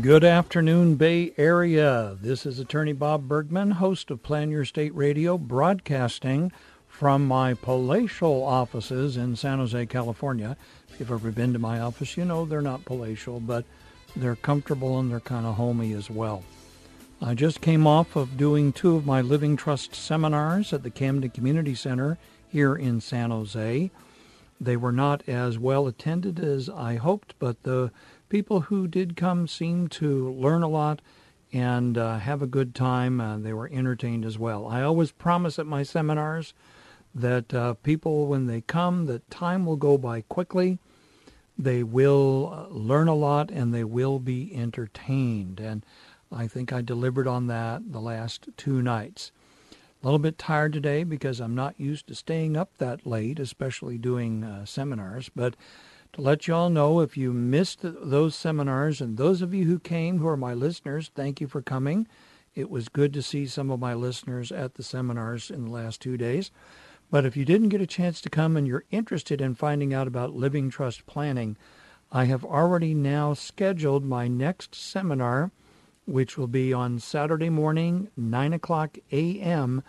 Good afternoon, Bay Area. This is attorney Bob Bergman, host of Plan Your Estate Radio, broadcasting from my palatial offices in San Jose, California. If you've ever been to my office, you know they're not palatial, but they're comfortable and they're kind of homey as well. I just came off of doing two of my Living Trust seminars at the Camden Community Center here in San Jose. They were not as well attended as I hoped, but the people who did come seemed to learn a lot and uh, have a good time. Uh, they were entertained as well. I always promise at my seminars that uh, people, when they come, that time will go by quickly they will uh, learn a lot and they will be entertained. And I think I delivered on that the last two nights. A little bit tired today because I'm not used to staying up that late, especially doing uh, seminars. But to let you all know, if you missed those seminars, and those of you who came who are my listeners, thank you for coming. It was good to see some of my listeners at the seminars in the last two days. But if you didn't get a chance to come and you're interested in finding out about living trust planning, I have already now scheduled my next seminar, which will be on Saturday morning, 9 o'clock a.m.,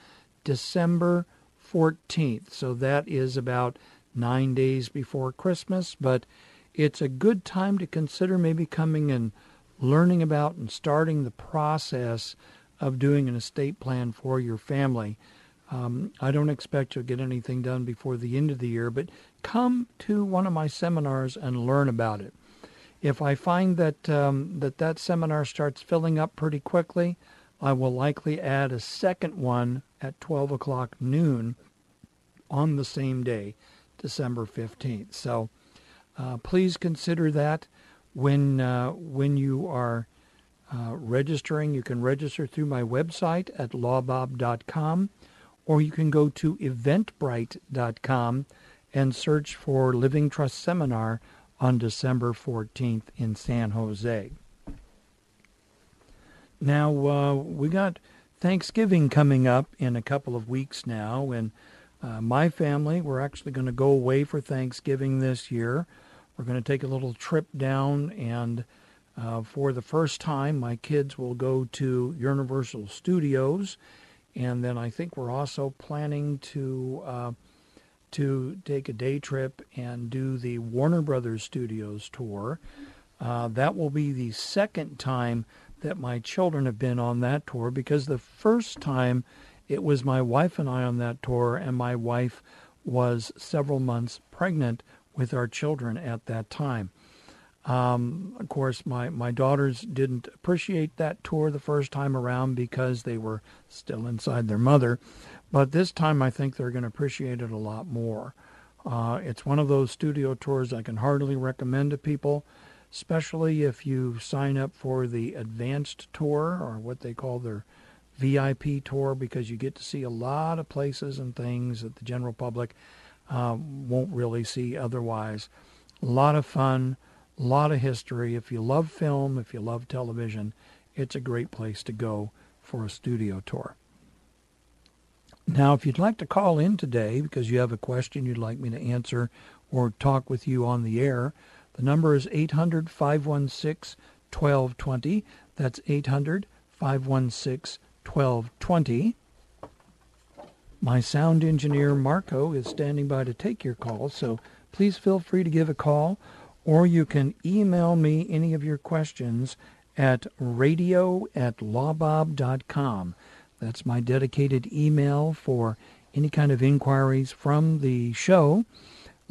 December 14th. So that is about nine days before Christmas, but it's a good time to consider maybe coming and learning about and starting the process of doing an estate plan for your family. Um, I don't expect you'll get anything done before the end of the year, but come to one of my seminars and learn about it. If I find that um, that that seminar starts filling up pretty quickly, I will likely add a second one at 12 o'clock noon on the same day, December 15th. So uh, please consider that when uh, when you are uh, registering. You can register through my website at lawbob.com or you can go to eventbrite.com and search for Living Trust Seminar on December 14th in San Jose. Now, uh, we got Thanksgiving coming up in a couple of weeks now, and uh, my family, we're actually going to go away for Thanksgiving this year. We're going to take a little trip down, and uh, for the first time, my kids will go to Universal Studios and then I think we're also planning to uh, to take a day trip and do the Warner Brothers Studios tour. Uh, that will be the second time that my children have been on that tour because the first time it was my wife and I on that tour, and my wife was several months pregnant with our children at that time. Um, of course, my, my daughters didn't appreciate that tour the first time around because they were still inside their mother. But this time, I think they're going to appreciate it a lot more. Uh, it's one of those studio tours I can heartily recommend to people, especially if you sign up for the advanced tour or what they call their VIP tour, because you get to see a lot of places and things that the general public uh, won't really see otherwise. A lot of fun a lot of history. If you love film, if you love television, it's a great place to go for a studio tour. Now, if you'd like to call in today because you have a question you'd like me to answer or talk with you on the air, the number is 800 516 1220. That's 800 516 1220. My sound engineer, Marco, is standing by to take your call, so please feel free to give a call or you can email me any of your questions at radio at lawbob.com. That's my dedicated email for any kind of inquiries from the show.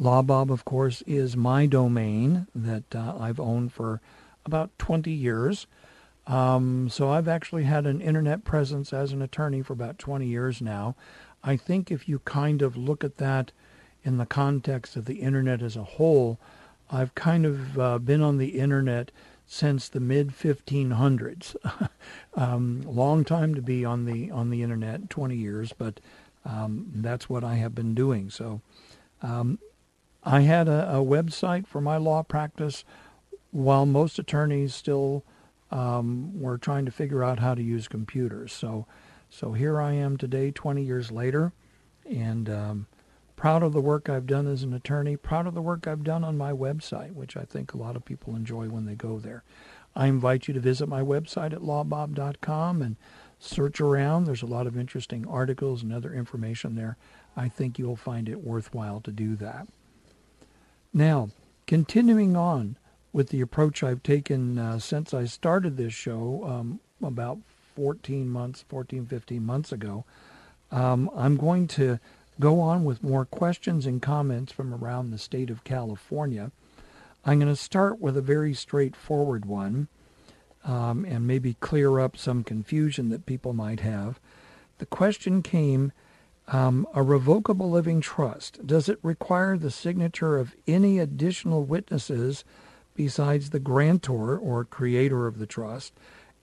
LawBob, of course, is my domain that uh, I've owned for about 20 years. Um, so I've actually had an internet presence as an attorney for about 20 years now. I think if you kind of look at that in the context of the internet as a whole, I've kind of uh, been on the internet since the mid 1500s. um, long time to be on the on the internet, 20 years, but um, that's what I have been doing. So um, I had a, a, website for my law practice while most attorneys still um, were trying to figure out how to use computers. So so here I am today, 20 years later, and um, proud of the work I've done as an attorney, proud of the work I've done on my website, which I think a lot of people enjoy when they go there. I invite you to visit my website at lawbob.com and search around. There's a lot of interesting articles and other information there. I think you'll find it worthwhile to do that. Now, continuing on with the approach I've taken uh, since I started this show um, about 14 months, 14, 15 months ago, um, I'm going to go on with more questions and comments from around the state of California. I'm going to start with a very straightforward one um, and maybe clear up some confusion that people might have. The question came um, a revocable living trust, does it require the signature of any additional witnesses besides the grantor or creator of the trust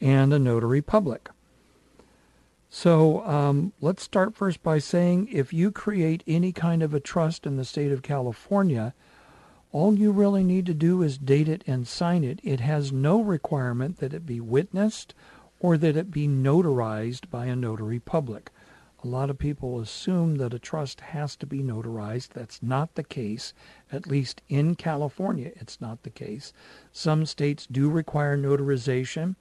and a notary public? So um, let's start first by saying if you create any kind of a trust in the state of California, all you really need to do is date it and sign it. It has no requirement that it be witnessed or that it be notarized by a notary public. A lot of people assume that a trust has to be notarized. That's not the case. At least in California, it's not the case. Some states do require notarization.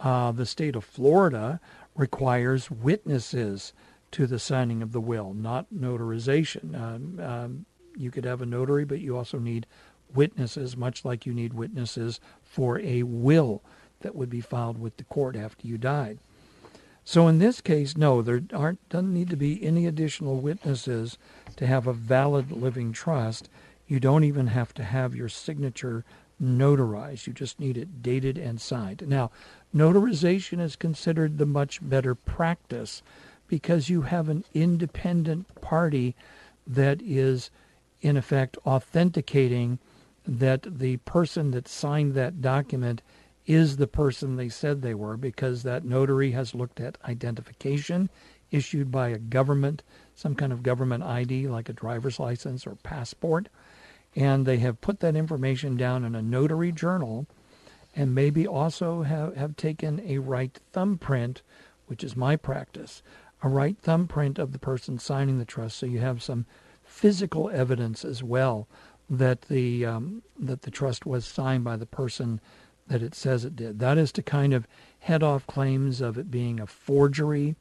Uh, the state of Florida requires witnesses to the signing of the will, not notarization. Um, um, you could have a notary, but you also need witnesses, much like you need witnesses for a will that would be filed with the court after you died. So in this case, no, there aren't doesn't need to be any additional witnesses to have a valid living trust. You don't even have to have your signature notarized. You just need it dated and signed. Now, Notarization is considered the much better practice because you have an independent party that is, in effect, authenticating that the person that signed that document is the person they said they were because that notary has looked at identification issued by a government, some kind of government ID like a driver's license or passport, and they have put that information down in a notary journal and maybe also have, have taken a right thumbprint, which is my practice, a right thumbprint of the person signing the trust, so you have some physical evidence as well that the um, that the trust was signed by the person that it says it did. That is to kind of head off claims of it being a forgery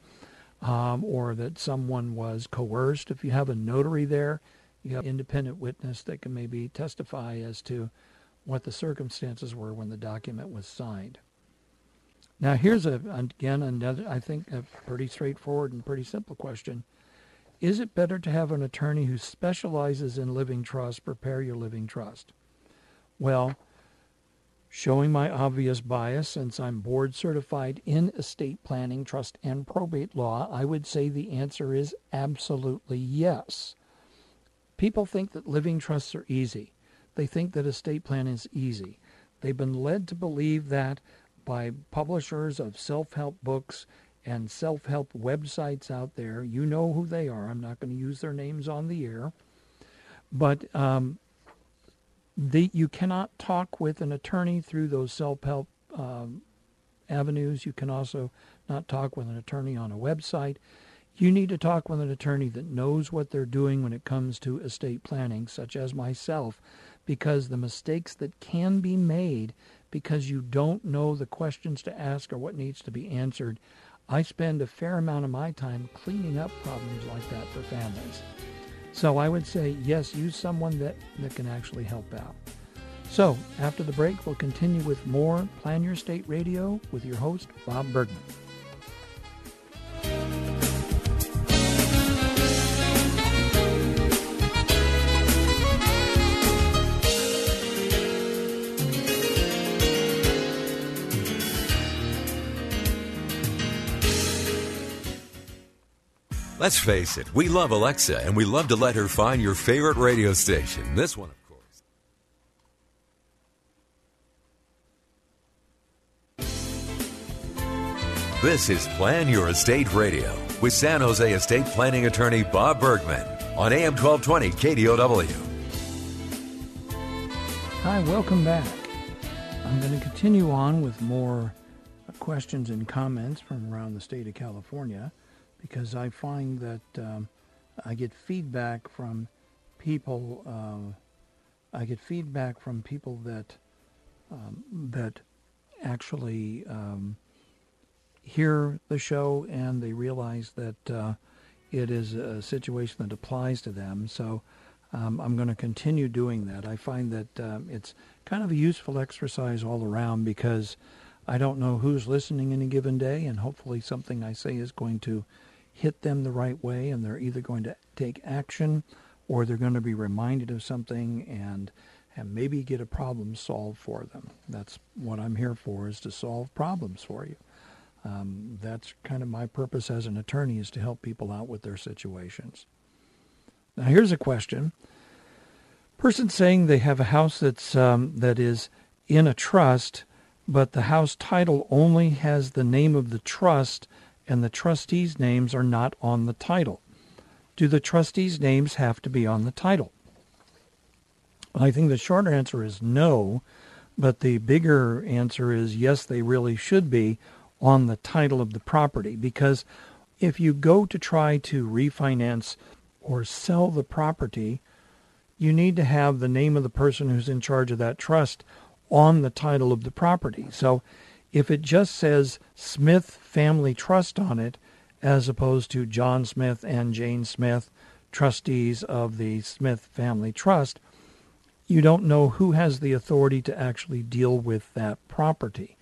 um, or that someone was coerced. If you have a notary there, you have independent witness that can maybe testify as to what the circumstances were when the document was signed. Now, here's a, again another, I think, a pretty straightforward and pretty simple question. Is it better to have an attorney who specializes in living trust prepare your living trust? Well, showing my obvious bias, since I'm board certified in estate planning, trust, and probate law, I would say the answer is absolutely yes. People think that living trusts are easy. They think that estate planning is easy. They've been led to believe that by publishers of self help books and self help websites out there. You know who they are. I'm not going to use their names on the air. But um, you cannot talk with an attorney through those self help um, avenues. You can also not talk with an attorney on a website. You need to talk with an attorney that knows what they're doing when it comes to estate planning, such as myself because the mistakes that can be made because you don't know the questions to ask or what needs to be answered. I spend a fair amount of my time cleaning up problems like that for families. So I would say, yes, use someone that, that can actually help out. So after the break, we'll continue with more Plan Your Estate Radio with your host, Bob Bergman. Let's face it, we love Alexa and we love to let her find your favorite radio station. This one, of course. This is Plan Your Estate Radio with San Jose estate planning attorney Bob Bergman on AM 1220 KDOW. Hi, welcome back. I'm going to continue on with more questions and comments from around the state of California because I find that um, I get feedback from people. Uh, I get feedback from people that um, that actually um, hear the show and they realize that uh, it is a situation that applies to them. So um, I'm going to continue doing that. I find that um, it's kind of a useful exercise all around because I don't know who's listening any given day, and hopefully something I say is going to hit them the right way and they're either going to take action or they're going to be reminded of something and and maybe get a problem solved for them. That's what I'm here for is to solve problems for you. Um, that's kind of my purpose as an attorney is to help people out with their situations. Now here's a question. Person saying they have a house that's um, that is in a trust, but the house title only has the name of the trust and the trustees' names are not on the title. Do the trustees' names have to be on the title? I think the shorter answer is no, but the bigger answer is yes, they really should be on the title of the property because if you go to try to refinance or sell the property, you need to have the name of the person who's in charge of that trust on the title of the property. So if it just says Smith Family Trust on it, as opposed to John Smith and Jane Smith, trustees of the Smith Family Trust, you don't know who has the authority to actually deal with that property.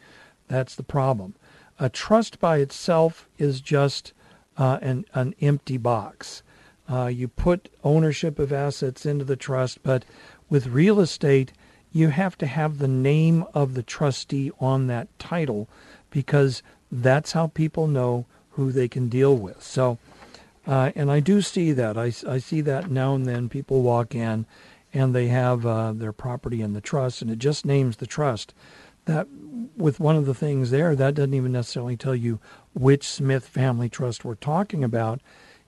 That's the problem. A trust by itself is just uh, an, an empty box. Uh, you put ownership of assets into the trust, but with real estate, you have to have the name of the trustee on that title because that's how people know who they can deal with. So, uh, and I do see that. I, I see that now and then. People walk in and they have uh, their property in the trust and it just names the trust. That, with one of the things there, that doesn't even necessarily tell you which Smith family trust we're talking about.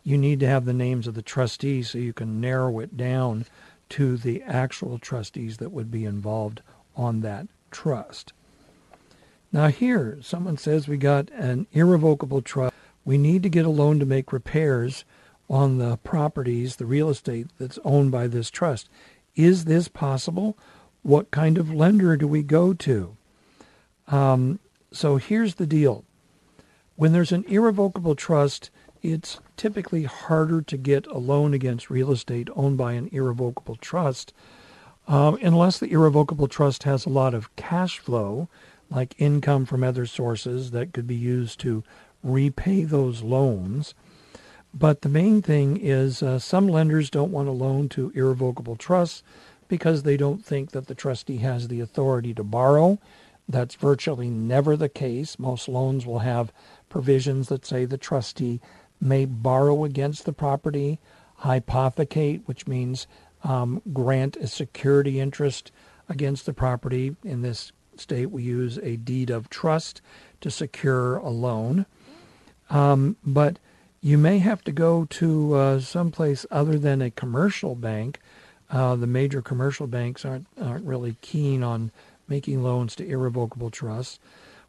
You need to have the names of the trustees so you can narrow it down to the actual trustees that would be involved on that trust. Now, here, someone says we got an irrevocable trust. We need to get a loan to make repairs on the properties, the real estate that's owned by this trust. Is this possible? What kind of lender do we go to? Um, so here's the deal. When there's an irrevocable trust, it's typically harder to get a loan against real estate owned by an irrevocable trust um, unless the irrevocable trust has a lot of cash flow, like income from other sources that could be used to repay those loans. But the main thing is uh, some lenders don't want to loan to irrevocable trusts because they don't think that the trustee has the authority to borrow. That's virtually never the case. Most loans will have provisions that say the trustee may borrow against the property, hypothecate, which means um, grant a security interest against the property. In this state, we use a deed of trust to secure a loan. Um, but you may have to go to uh, someplace other than a commercial bank. Uh, the major commercial banks aren't aren't really keen on making loans to irrevocable trusts,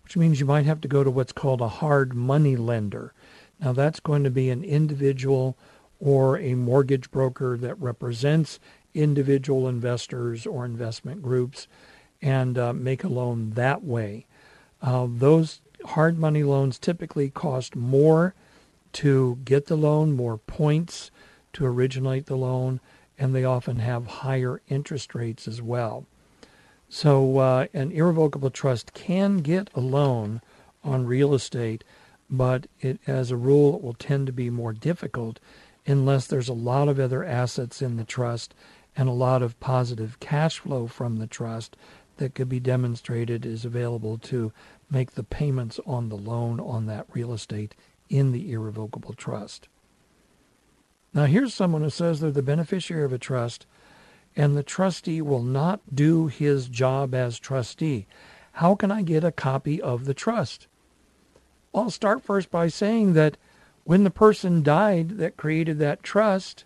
which means you might have to go to what's called a hard money lender. Now, that's going to be an individual or a mortgage broker that represents individual investors or investment groups and uh, make a loan that way. Uh, those hard money loans typically cost more to get the loan, more points to originate the loan, and they often have higher interest rates as well. So, uh, an irrevocable trust can get a loan on real estate, but it, as a rule, it will tend to be more difficult unless there's a lot of other assets in the trust and a lot of positive cash flow from the trust that could be demonstrated is available to make the payments on the loan on that real estate in the irrevocable trust. Now, here's someone who says they're the beneficiary of a trust and the trustee will not do his job as trustee. How can I get a copy of the trust? I'll start first by saying that when the person died that created that trust,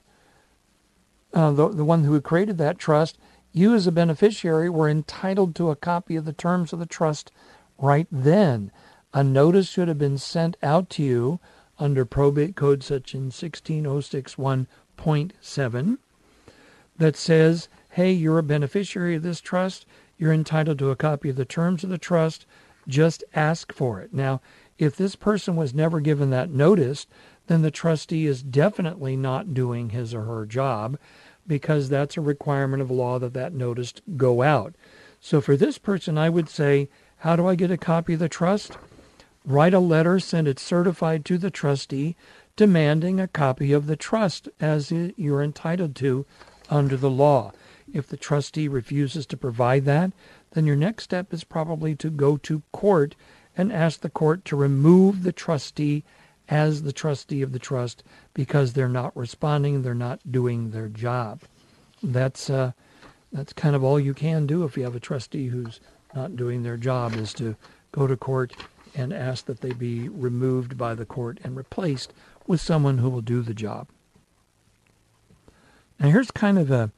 uh, the, the one who created that trust, you as a beneficiary were entitled to a copy of the terms of the trust right then. A notice should have been sent out to you under probate code section 16061.7 that says, hey, you're a beneficiary of this trust. You're entitled to a copy of the terms of the trust. Just ask for it. Now, if this person was never given that notice, then the trustee is definitely not doing his or her job because that's a requirement of law that that notice go out. So for this person, I would say, how do I get a copy of the trust? Write a letter, send it certified to the trustee, demanding a copy of the trust as you're entitled to under the law. If the trustee refuses to provide that, then your next step is probably to go to court and ask the court to remove the trustee as the trustee of the trust because they're not responding, they're not doing their job. That's uh, that's kind of all you can do if you have a trustee who's not doing their job is to go to court and ask that they be removed by the court and replaced with someone who will do the job. Now, here's kind of a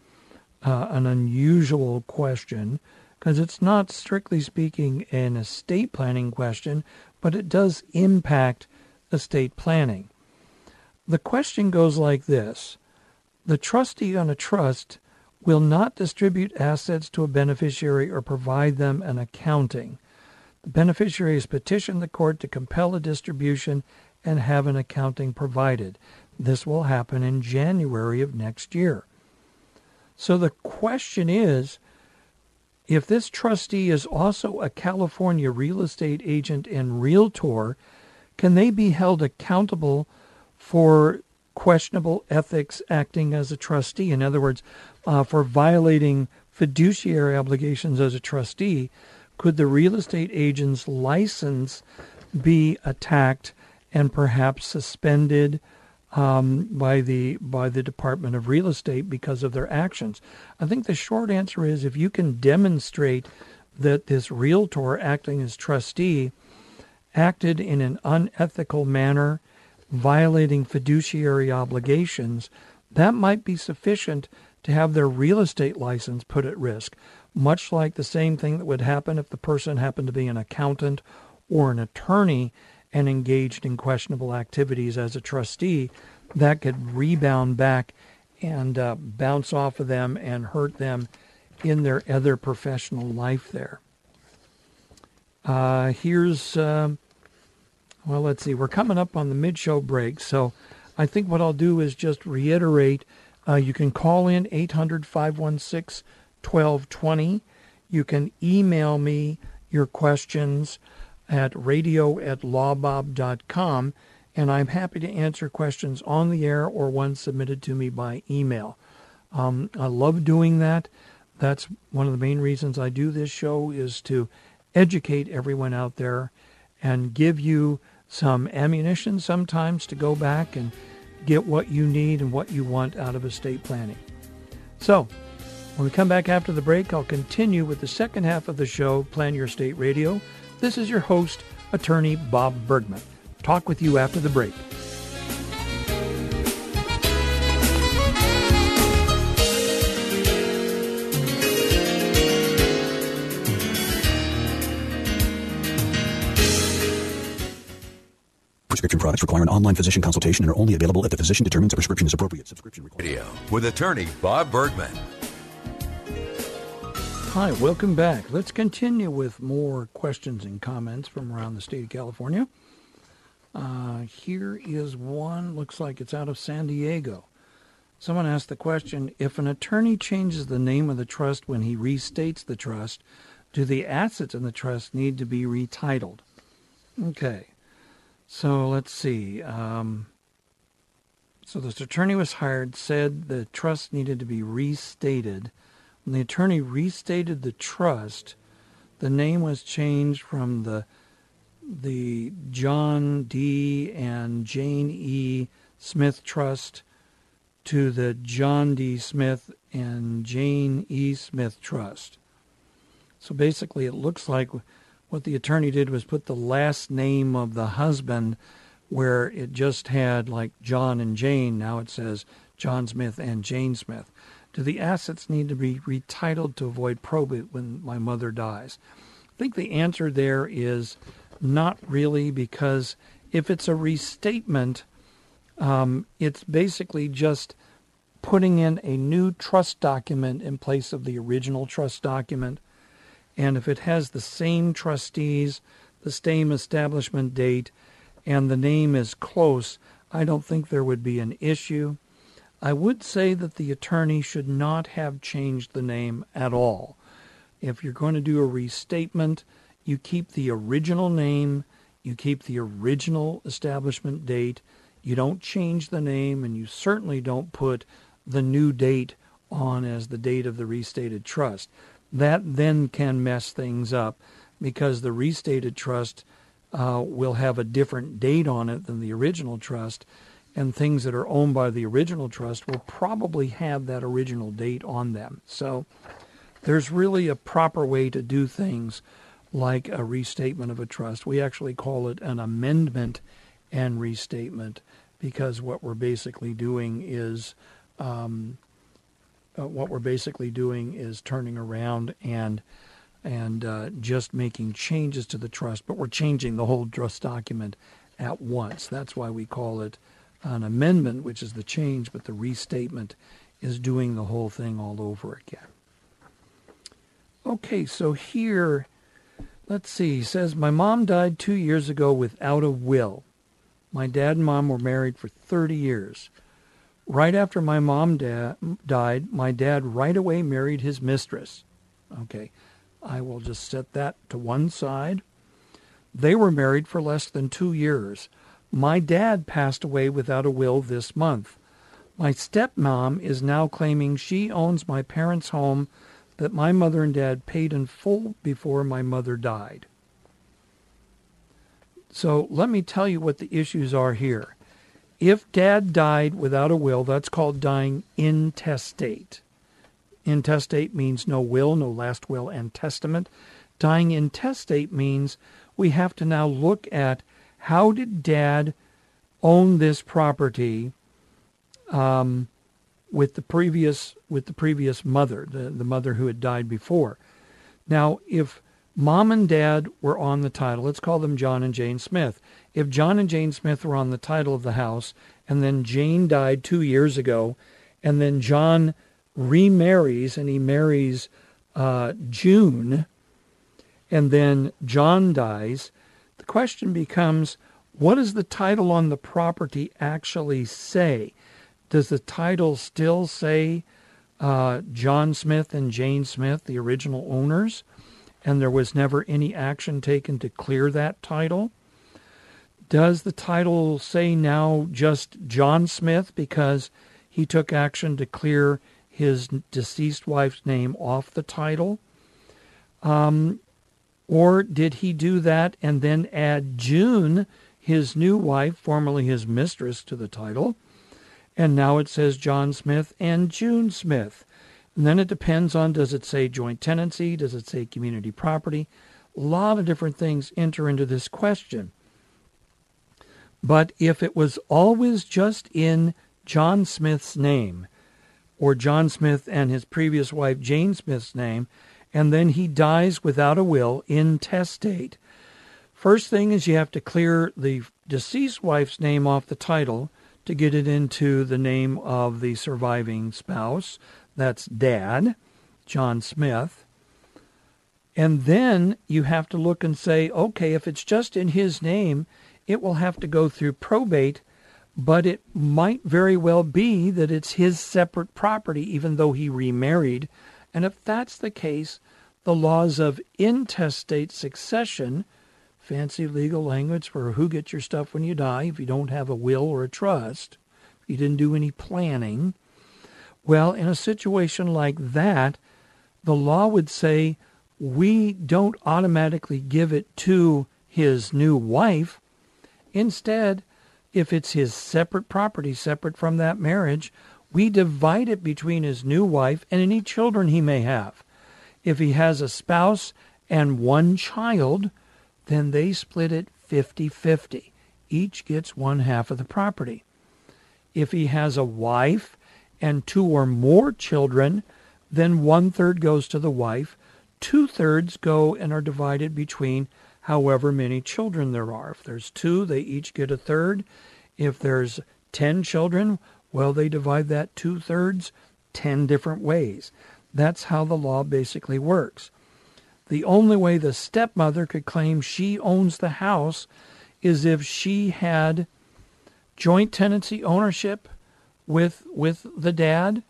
uh, an unusual question because it's not strictly speaking an estate planning question, but it does impact estate planning. The question goes like this The trustee on a trust will not distribute assets to a beneficiary or provide them an accounting. The beneficiary has petitioned the court to compel a distribution and have an accounting provided. This will happen in January of next year. So the question is if this trustee is also a California real estate agent and realtor, can they be held accountable for questionable ethics acting as a trustee? In other words, uh, for violating fiduciary obligations as a trustee, could the real estate agent's license be attacked and perhaps suspended um, by the by the Department of Real Estate because of their actions? I think the short answer is if you can demonstrate that this realtor acting as trustee acted in an unethical manner, violating fiduciary obligations, that might be sufficient to have their real estate license put at risk, much like the same thing that would happen if the person happened to be an accountant or an attorney and engaged in questionable activities as a trustee, that could rebound back and uh, bounce off of them and hurt them in their other professional life there. Uh, here's, uh, well, let's see, we're coming up on the mid show break, so I think what I'll do is just reiterate uh, you can call in 800 516 1220. You can email me your questions at radio at lawbob.com, and I'm happy to answer questions on the air or ones submitted to me by email. Um, I love doing that. That's one of the main reasons I do this show is to educate everyone out there and give you some ammunition sometimes to go back and get what you need and what you want out of estate planning. So, when we come back after the break, I'll continue with the second half of the show, Plan Your Estate Radio. This is your host, attorney Bob Bergman. Talk with you after the break. Prescription products require an online physician consultation and are only available if the physician determines a prescription is appropriate. Subscription required. Video with attorney Bob Bergman. Hi, welcome back. Let's continue with more questions and comments from around the state of California. Uh, here is one, looks like it's out of San Diego. Someone asked the question if an attorney changes the name of the trust when he restates the trust, do the assets in the trust need to be retitled? Okay, so let's see. Um, so this attorney was hired, said the trust needed to be restated. When the attorney restated the trust, the name was changed from the the John D. and Jane E. Smith Trust to the John D. Smith and Jane E. Smith Trust. So basically, it looks like what the attorney did was put the last name of the husband where it just had like John and Jane. Now it says John Smith and Jane Smith. Do the assets need to be retitled to avoid probate when my mother dies? I think the answer there is not really, because if it's a restatement, um, it's basically just putting in a new trust document in place of the original trust document. And if it has the same trustees, the same establishment date, and the name is close, I don't think there would be an issue. I would say that the attorney should not have changed the name at all. If you're going to do a restatement, you keep the original name, you keep the original establishment date, you don't change the name, and you certainly don't put the new date on as the date of the restated trust. That then can mess things up because the restated trust uh, will have a different date on it than the original trust, and things that are owned by the original trust will probably have that original date on them. So there's really a proper way to do things like a restatement of a trust. We actually call it an amendment and restatement because what we're basically doing is um, uh, what we're basically doing is turning around and and uh, just making changes to the trust, but we're changing the whole trust document at once. That's why we call it an amendment, which is the change, but the restatement is doing the whole thing all over again. Okay, so here Let's see. He says, My mom died two years ago without a will. My dad and mom were married for 30 years. Right after my mom da- died, my dad right away married his mistress. Okay, I will just set that to one side. They were married for less than two years. My dad passed away without a will this month. My stepmom is now claiming she owns my parents' home that my mother and dad paid in full before my mother died. So let me tell you what the issues are here. If dad died without a will, that's called dying intestate. Intestate means no will, no last will and testament. Dying intestate means we have to now look at how did dad own this property um, with the previous with the previous mother, the, the mother who had died before. Now, if mom and dad were on the title, let's call them John and Jane Smith. If John and Jane Smith were on the title of the house, and then Jane died two years ago, and then John remarries and he marries uh, June, and then John dies, the question becomes what does the title on the property actually say? Does the title still say uh, John Smith and Jane Smith, the original owners, and there was never any action taken to clear that title? Does the title say now just John Smith because he took action to clear his deceased wife's name off the title? Um, or did he do that and then add June, his new wife, formerly his mistress, to the title? and now it says John Smith and June Smith. And then it depends on does it say joint tenancy? Does it say community property? A lot of different things enter into this question. But if it was always just in John Smith's name, or John Smith and his previous wife Jane Smith's name, and then he dies without a will intestate, first thing is you have to clear the deceased wife's name off the title to get it into the name of the surviving spouse. That's dad, John Smith. And then you have to look and say, okay, if it's just in his name, it will have to go through probate. but it might very well be that it's his separate property, even though he remarried. And if that's the case, the laws of intestate succession, fancy legal language for who gets your stuff when you die, if you don't have a will or a trust, if you didn't do any planning. Well, in a situation like that, the law would say we don't automatically give it to his new wife. Instead, if it's his separate property, separate from that marriage, we divide it between his new wife and any children he may have. If he has a spouse and one child, then they split it 50 50. Each gets one half of the property. If he has a wife and two or more children, then one third goes to the wife, two thirds go and are divided between however many children there are. If there's two, they each get a third. If there's 10 children, well, they divide that two thirds 10 different ways. That's how the law basically works. The only way the stepmother could claim she owns the house is if she had joint tenancy ownership with with the dad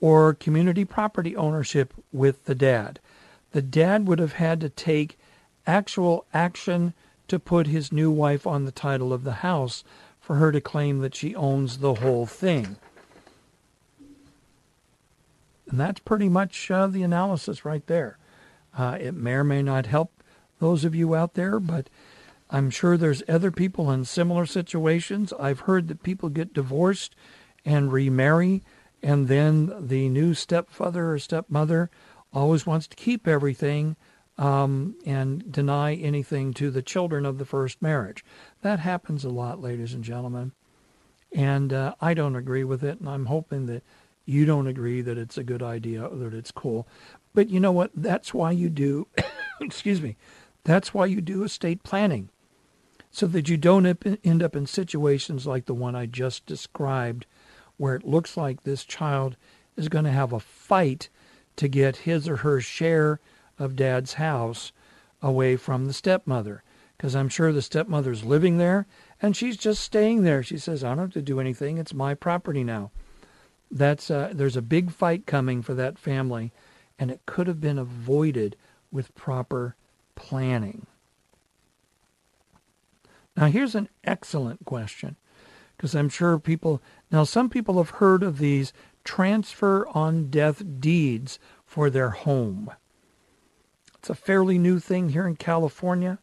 or community property ownership with the dad. The dad would have had to take actual action to put his new wife on the title of the house for her to claim that she owns the whole thing. And that's pretty much uh, the analysis right there. Uh, it may or may not help those of you out there, but I'm sure there's other people in similar situations. I've heard that people get divorced and remarry, and then the new stepfather or stepmother always wants to keep everything um, and deny anything to the children of the first marriage. That happens a lot, ladies and gentlemen. And uh, I don't agree with it, and I'm hoping that you don't agree that it's a good idea or that it's cool. But you know what? That's why you do, excuse me, that's why you do estate planning. So that you don't end up in situations like the one I just described, where it looks like this child is going to have a fight to get his or her share of dad's house away from the stepmother. Because I'm sure the stepmother's living there and she's just staying there. She says, I don't have to do anything. It's my property now. That's uh, there's a big fight coming for that family and it could have been avoided with proper planning. Now, here's an excellent question because I'm sure people, now some people have heard of these transfer on death deeds for their home. It's a fairly new thing here in California.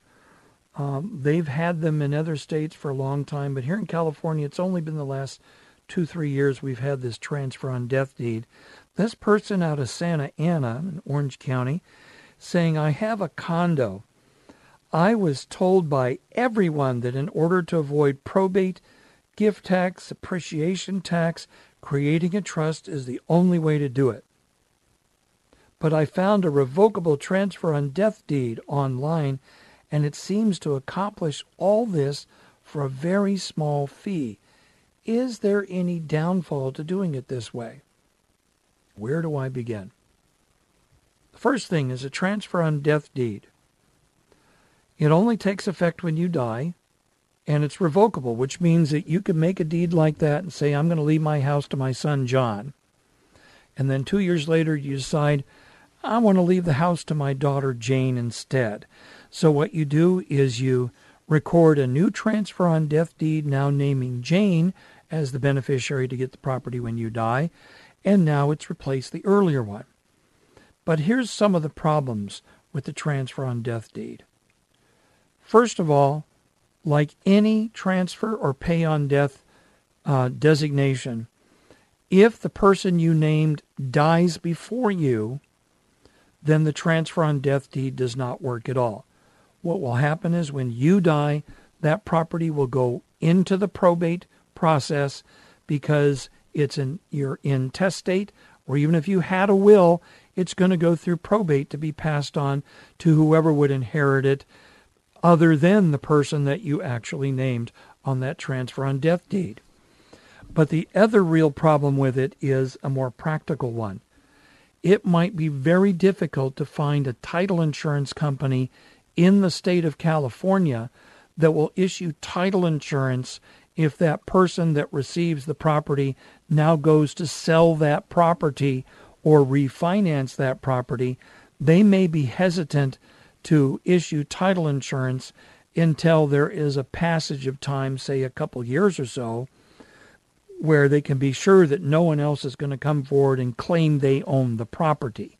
Um, they've had them in other states for a long time, but here in California, it's only been the last two, three years we've had this transfer on death deed. This person out of Santa Ana in Orange County saying, I have a condo. I was told by everyone that in order to avoid probate, gift tax, appreciation tax, creating a trust is the only way to do it. But I found a revocable transfer on death deed online, and it seems to accomplish all this for a very small fee. Is there any downfall to doing it this way? Where do I begin? The first thing is a transfer on death deed. It only takes effect when you die, and it's revocable, which means that you can make a deed like that and say, I'm going to leave my house to my son John. And then two years later, you decide, I want to leave the house to my daughter Jane instead. So what you do is you record a new transfer on death deed, now naming Jane as the beneficiary to get the property when you die, and now it's replaced the earlier one. But here's some of the problems with the transfer on death deed. First of all, like any transfer or pay on death uh, designation, if the person you named dies before you, then the transfer on death deed does not work at all. What will happen is when you die, that property will go into the probate process because it's in you're intestate, or even if you had a will, it's going to go through probate to be passed on to whoever would inherit it other than the person that you actually named on that transfer on death deed. But the other real problem with it is a more practical one. It might be very difficult to find a title insurance company in the state of California that will issue title insurance if that person that receives the property now goes to sell that property or refinance that property, they may be hesitant to issue title insurance until there is a passage of time, say a couple years or so, where they can be sure that no one else is going to come forward and claim they own the property.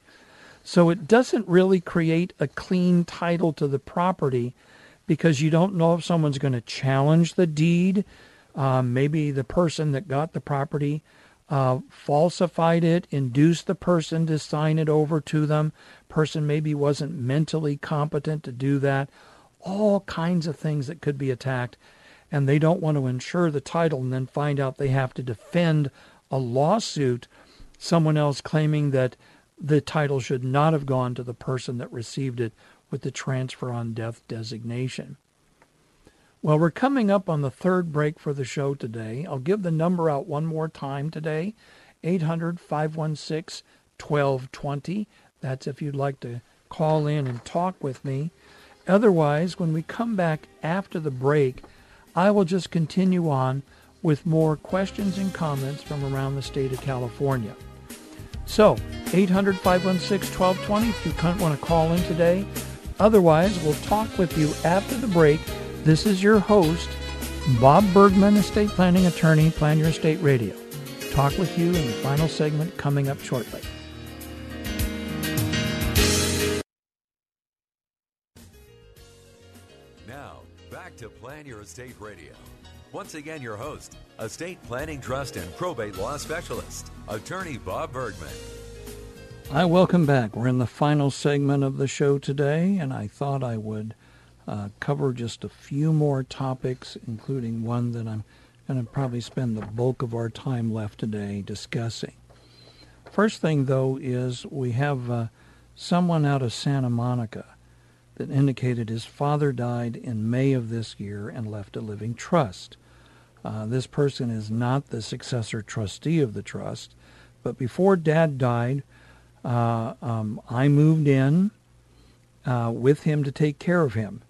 So it doesn't really create a clean title to the property because you don't know if someone's going to challenge the deed. Um, maybe the person that got the property uh, falsified it, induced the person to sign it over to them. Person maybe wasn't mentally competent to do that. All kinds of things that could be attacked. And they don't want to insure the title and then find out they have to defend a lawsuit, someone else claiming that the title should not have gone to the person that received it with the transfer on death designation. Well, we're coming up on the third break for the show today. I'll give the number out one more time today 800 516 1220. That's if you'd like to call in and talk with me. Otherwise, when we come back after the break, I will just continue on with more questions and comments from around the state of California. So, 800 516 1220 if you want to call in today. Otherwise, we'll talk with you after the break this is your host, Bob Bergman, estate planning attorney, Plan Your Estate Radio. Talk with you in the final segment coming up shortly. Now, back to Plan Your Estate Radio. Once again, your host, estate planning trust and probate law specialist, attorney Bob Bergman. Hi, welcome back. We're in the final segment of the show today, and I thought I would uh, cover just a few more topics, including one that I'm going to probably spend the bulk of our time left today discussing. First thing, though, is we have uh, someone out of Santa Monica that indicated his father died in May of this year and left a living trust. Uh, this person is not the successor trustee of the trust, but before dad died, uh, um, I moved in uh, with him to take care of him.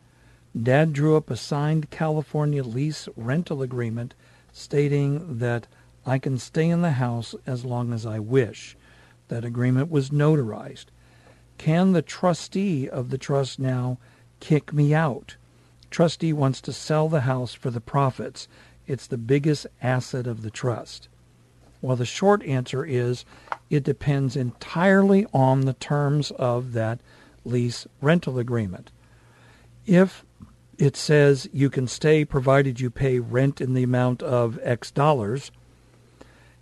Dad drew up a signed California lease rental agreement stating that I can stay in the house as long as I wish. That agreement was notarized. Can the trustee of the trust now kick me out? Trustee wants to sell the house for the profits. It's the biggest asset of the trust. Well, the short answer is it depends entirely on the terms of that lease rental agreement. If it says you can stay provided you pay rent in the amount of X dollars.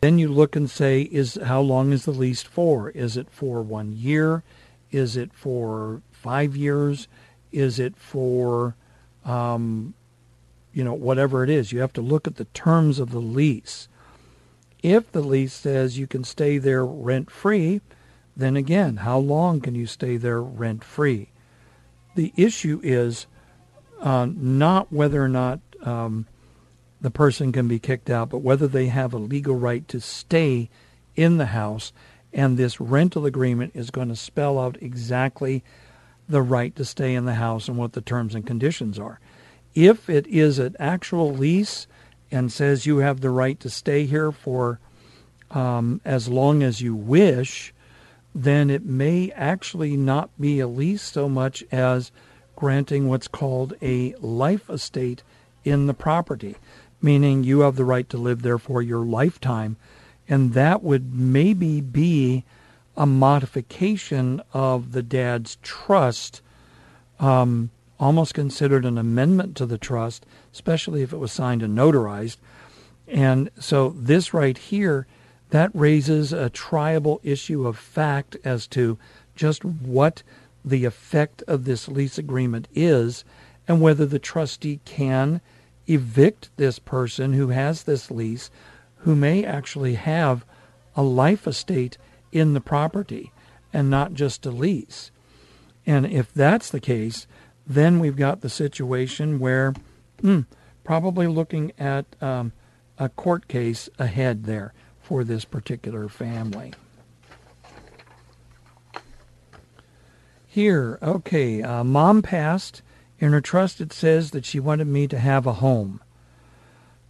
Then you look and say, is how long is the lease for? Is it for one year? Is it for five years? Is it for, um, you know, whatever it is? You have to look at the terms of the lease. If the lease says you can stay there rent free, then again, how long can you stay there rent free? The issue is uh, not whether or not um, the person can be kicked out, but whether they have a legal right to stay in the house. And this rental agreement is going to spell out exactly the right to stay in the house and what the terms and conditions are. If it is an actual lease and says you have the right to stay here for um, as long as you wish, then it may actually not be a lease so much as granting what's called a life estate in the property, meaning you have the right to live there for your lifetime. And that would maybe be a modification of the dad's trust, um, almost considered an amendment to the trust, especially if it was signed and notarized. And so this right here, that raises a triable issue of fact as to just what the effect of this lease agreement is and whether the trustee can evict this person who has this lease who may actually have a life estate in the property and not just a lease. And if that's the case, then we've got the situation where hmm, probably looking at um, a court case ahead there for this particular family. Here, okay, uh, mom passed. In her trust, it says that she wanted me to have a home.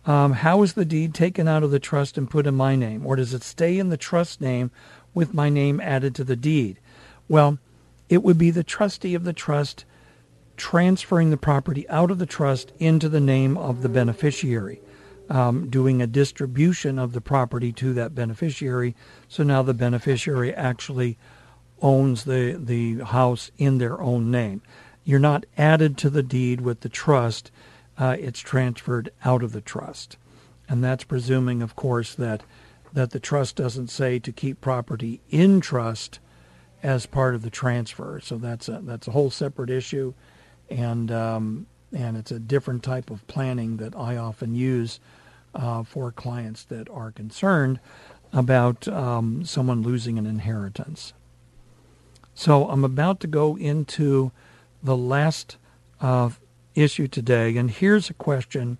um, how is the deed taken out of the trust and put in my name? Or does it stay in the trust name with my name added to the deed? Well, it would be the trustee of the trust transferring the property out of the trust into the name of the beneficiary, um, doing a distribution of the property to that beneficiary. So now the beneficiary actually owns the, the house in their own name. You're not added to the deed with the trust uh, it's transferred out of the trust. And that's presuming, of course, that that the trust doesn't say to keep property in trust as part of the transfer. So that's a that's a whole separate issue, and um, and it's a different type of planning that I often use uh, for clients that are concerned about um, someone losing an inheritance. So I'm about to go into the last uh, issue today. And here's a question.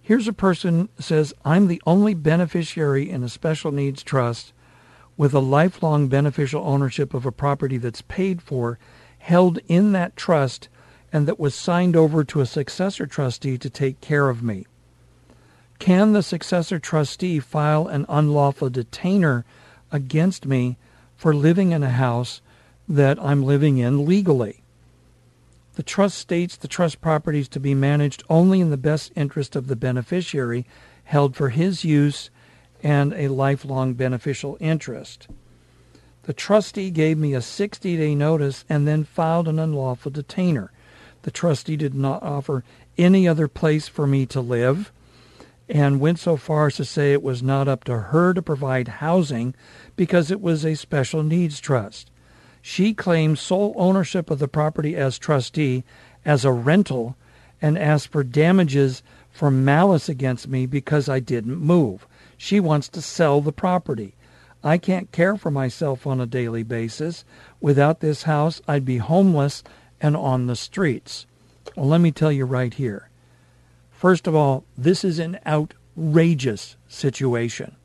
Here's a person says, I'm the only beneficiary in a special needs trust with a lifelong beneficial ownership of a property that's paid for, held in that trust, and that was signed over to a successor trustee to take care of me. Can the successor trustee file an unlawful detainer against me for living in a house that I'm living in legally? The trust states the trust properties to be managed only in the best interest of the beneficiary, held for his use and a lifelong beneficial interest. The trustee gave me a 60 day notice and then filed an unlawful detainer. The trustee did not offer any other place for me to live and went so far as to say it was not up to her to provide housing because it was a special needs trust. She claims sole ownership of the property as trustee as a rental and asked for damages for malice against me because I didn't move. She wants to sell the property. I can't care for myself on a daily basis. Without this house, I'd be homeless and on the streets. Well, let me tell you right here. First of all, this is an outrageous situation.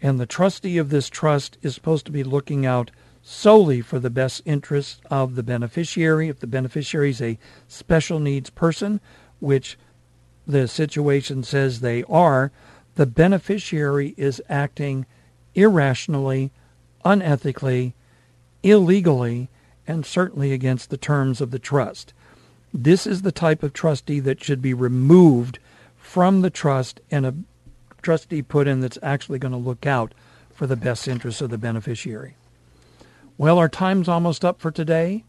And the trustee of this trust is supposed to be looking out solely for the best interests of the beneficiary. If the beneficiary is a special needs person, which the situation says they are, the beneficiary is acting irrationally, unethically, illegally, and certainly against the terms of the trust. This is the type of trustee that should be removed from the trust and a trustee put in that's actually going to look out for the best interests of the beneficiary. Well, our time's almost up for today.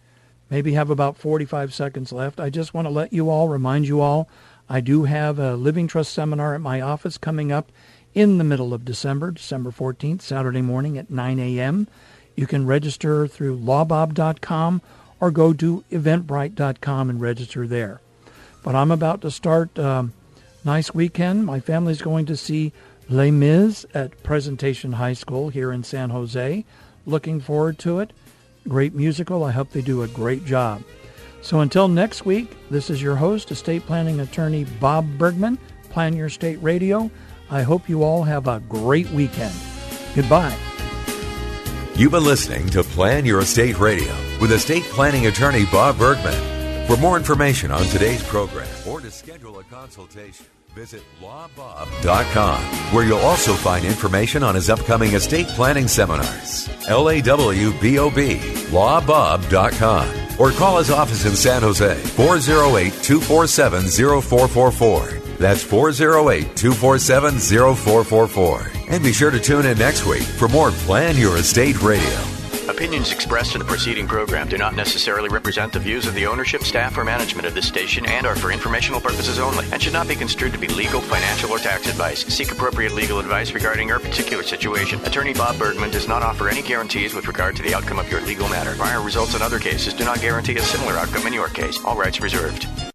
Maybe have about 45 seconds left. I just want to let you all, remind you all, I do have a Living Trust seminar at my office coming up in the middle of December, December 14th, Saturday morning at 9 a.m. You can register through lawbob.com or go to eventbrite.com and register there. But I'm about to start a um, nice weekend. My family's going to see Les Mis at Presentation High School here in San Jose. Looking forward to it. Great musical. I hope they do a great job. So until next week, this is your host, estate planning attorney Bob Bergman, Plan Your Estate Radio. I hope you all have a great weekend. Goodbye. You've been listening to Plan Your Estate Radio with estate planning attorney Bob Bergman. For more information on today's program or to schedule a consultation, Visit lawbob.com, where you'll also find information on his upcoming estate planning seminars. L-A-W-B-O-B, lawbob.com. Or call his office in San Jose, 408-247-0444. That's 408-247-0444. And be sure to tune in next week for more Plan Your Estate Radio. Opinions expressed in the preceding program do not necessarily represent the views of the ownership, staff, or management of this station and are for informational purposes only and should not be construed to be legal, financial, or tax advice. Seek appropriate legal advice regarding your particular situation. Attorney Bob Bergman does not offer any guarantees with regard to the outcome of your legal matter. Prior results in other cases do not guarantee a similar outcome in your case. All rights reserved.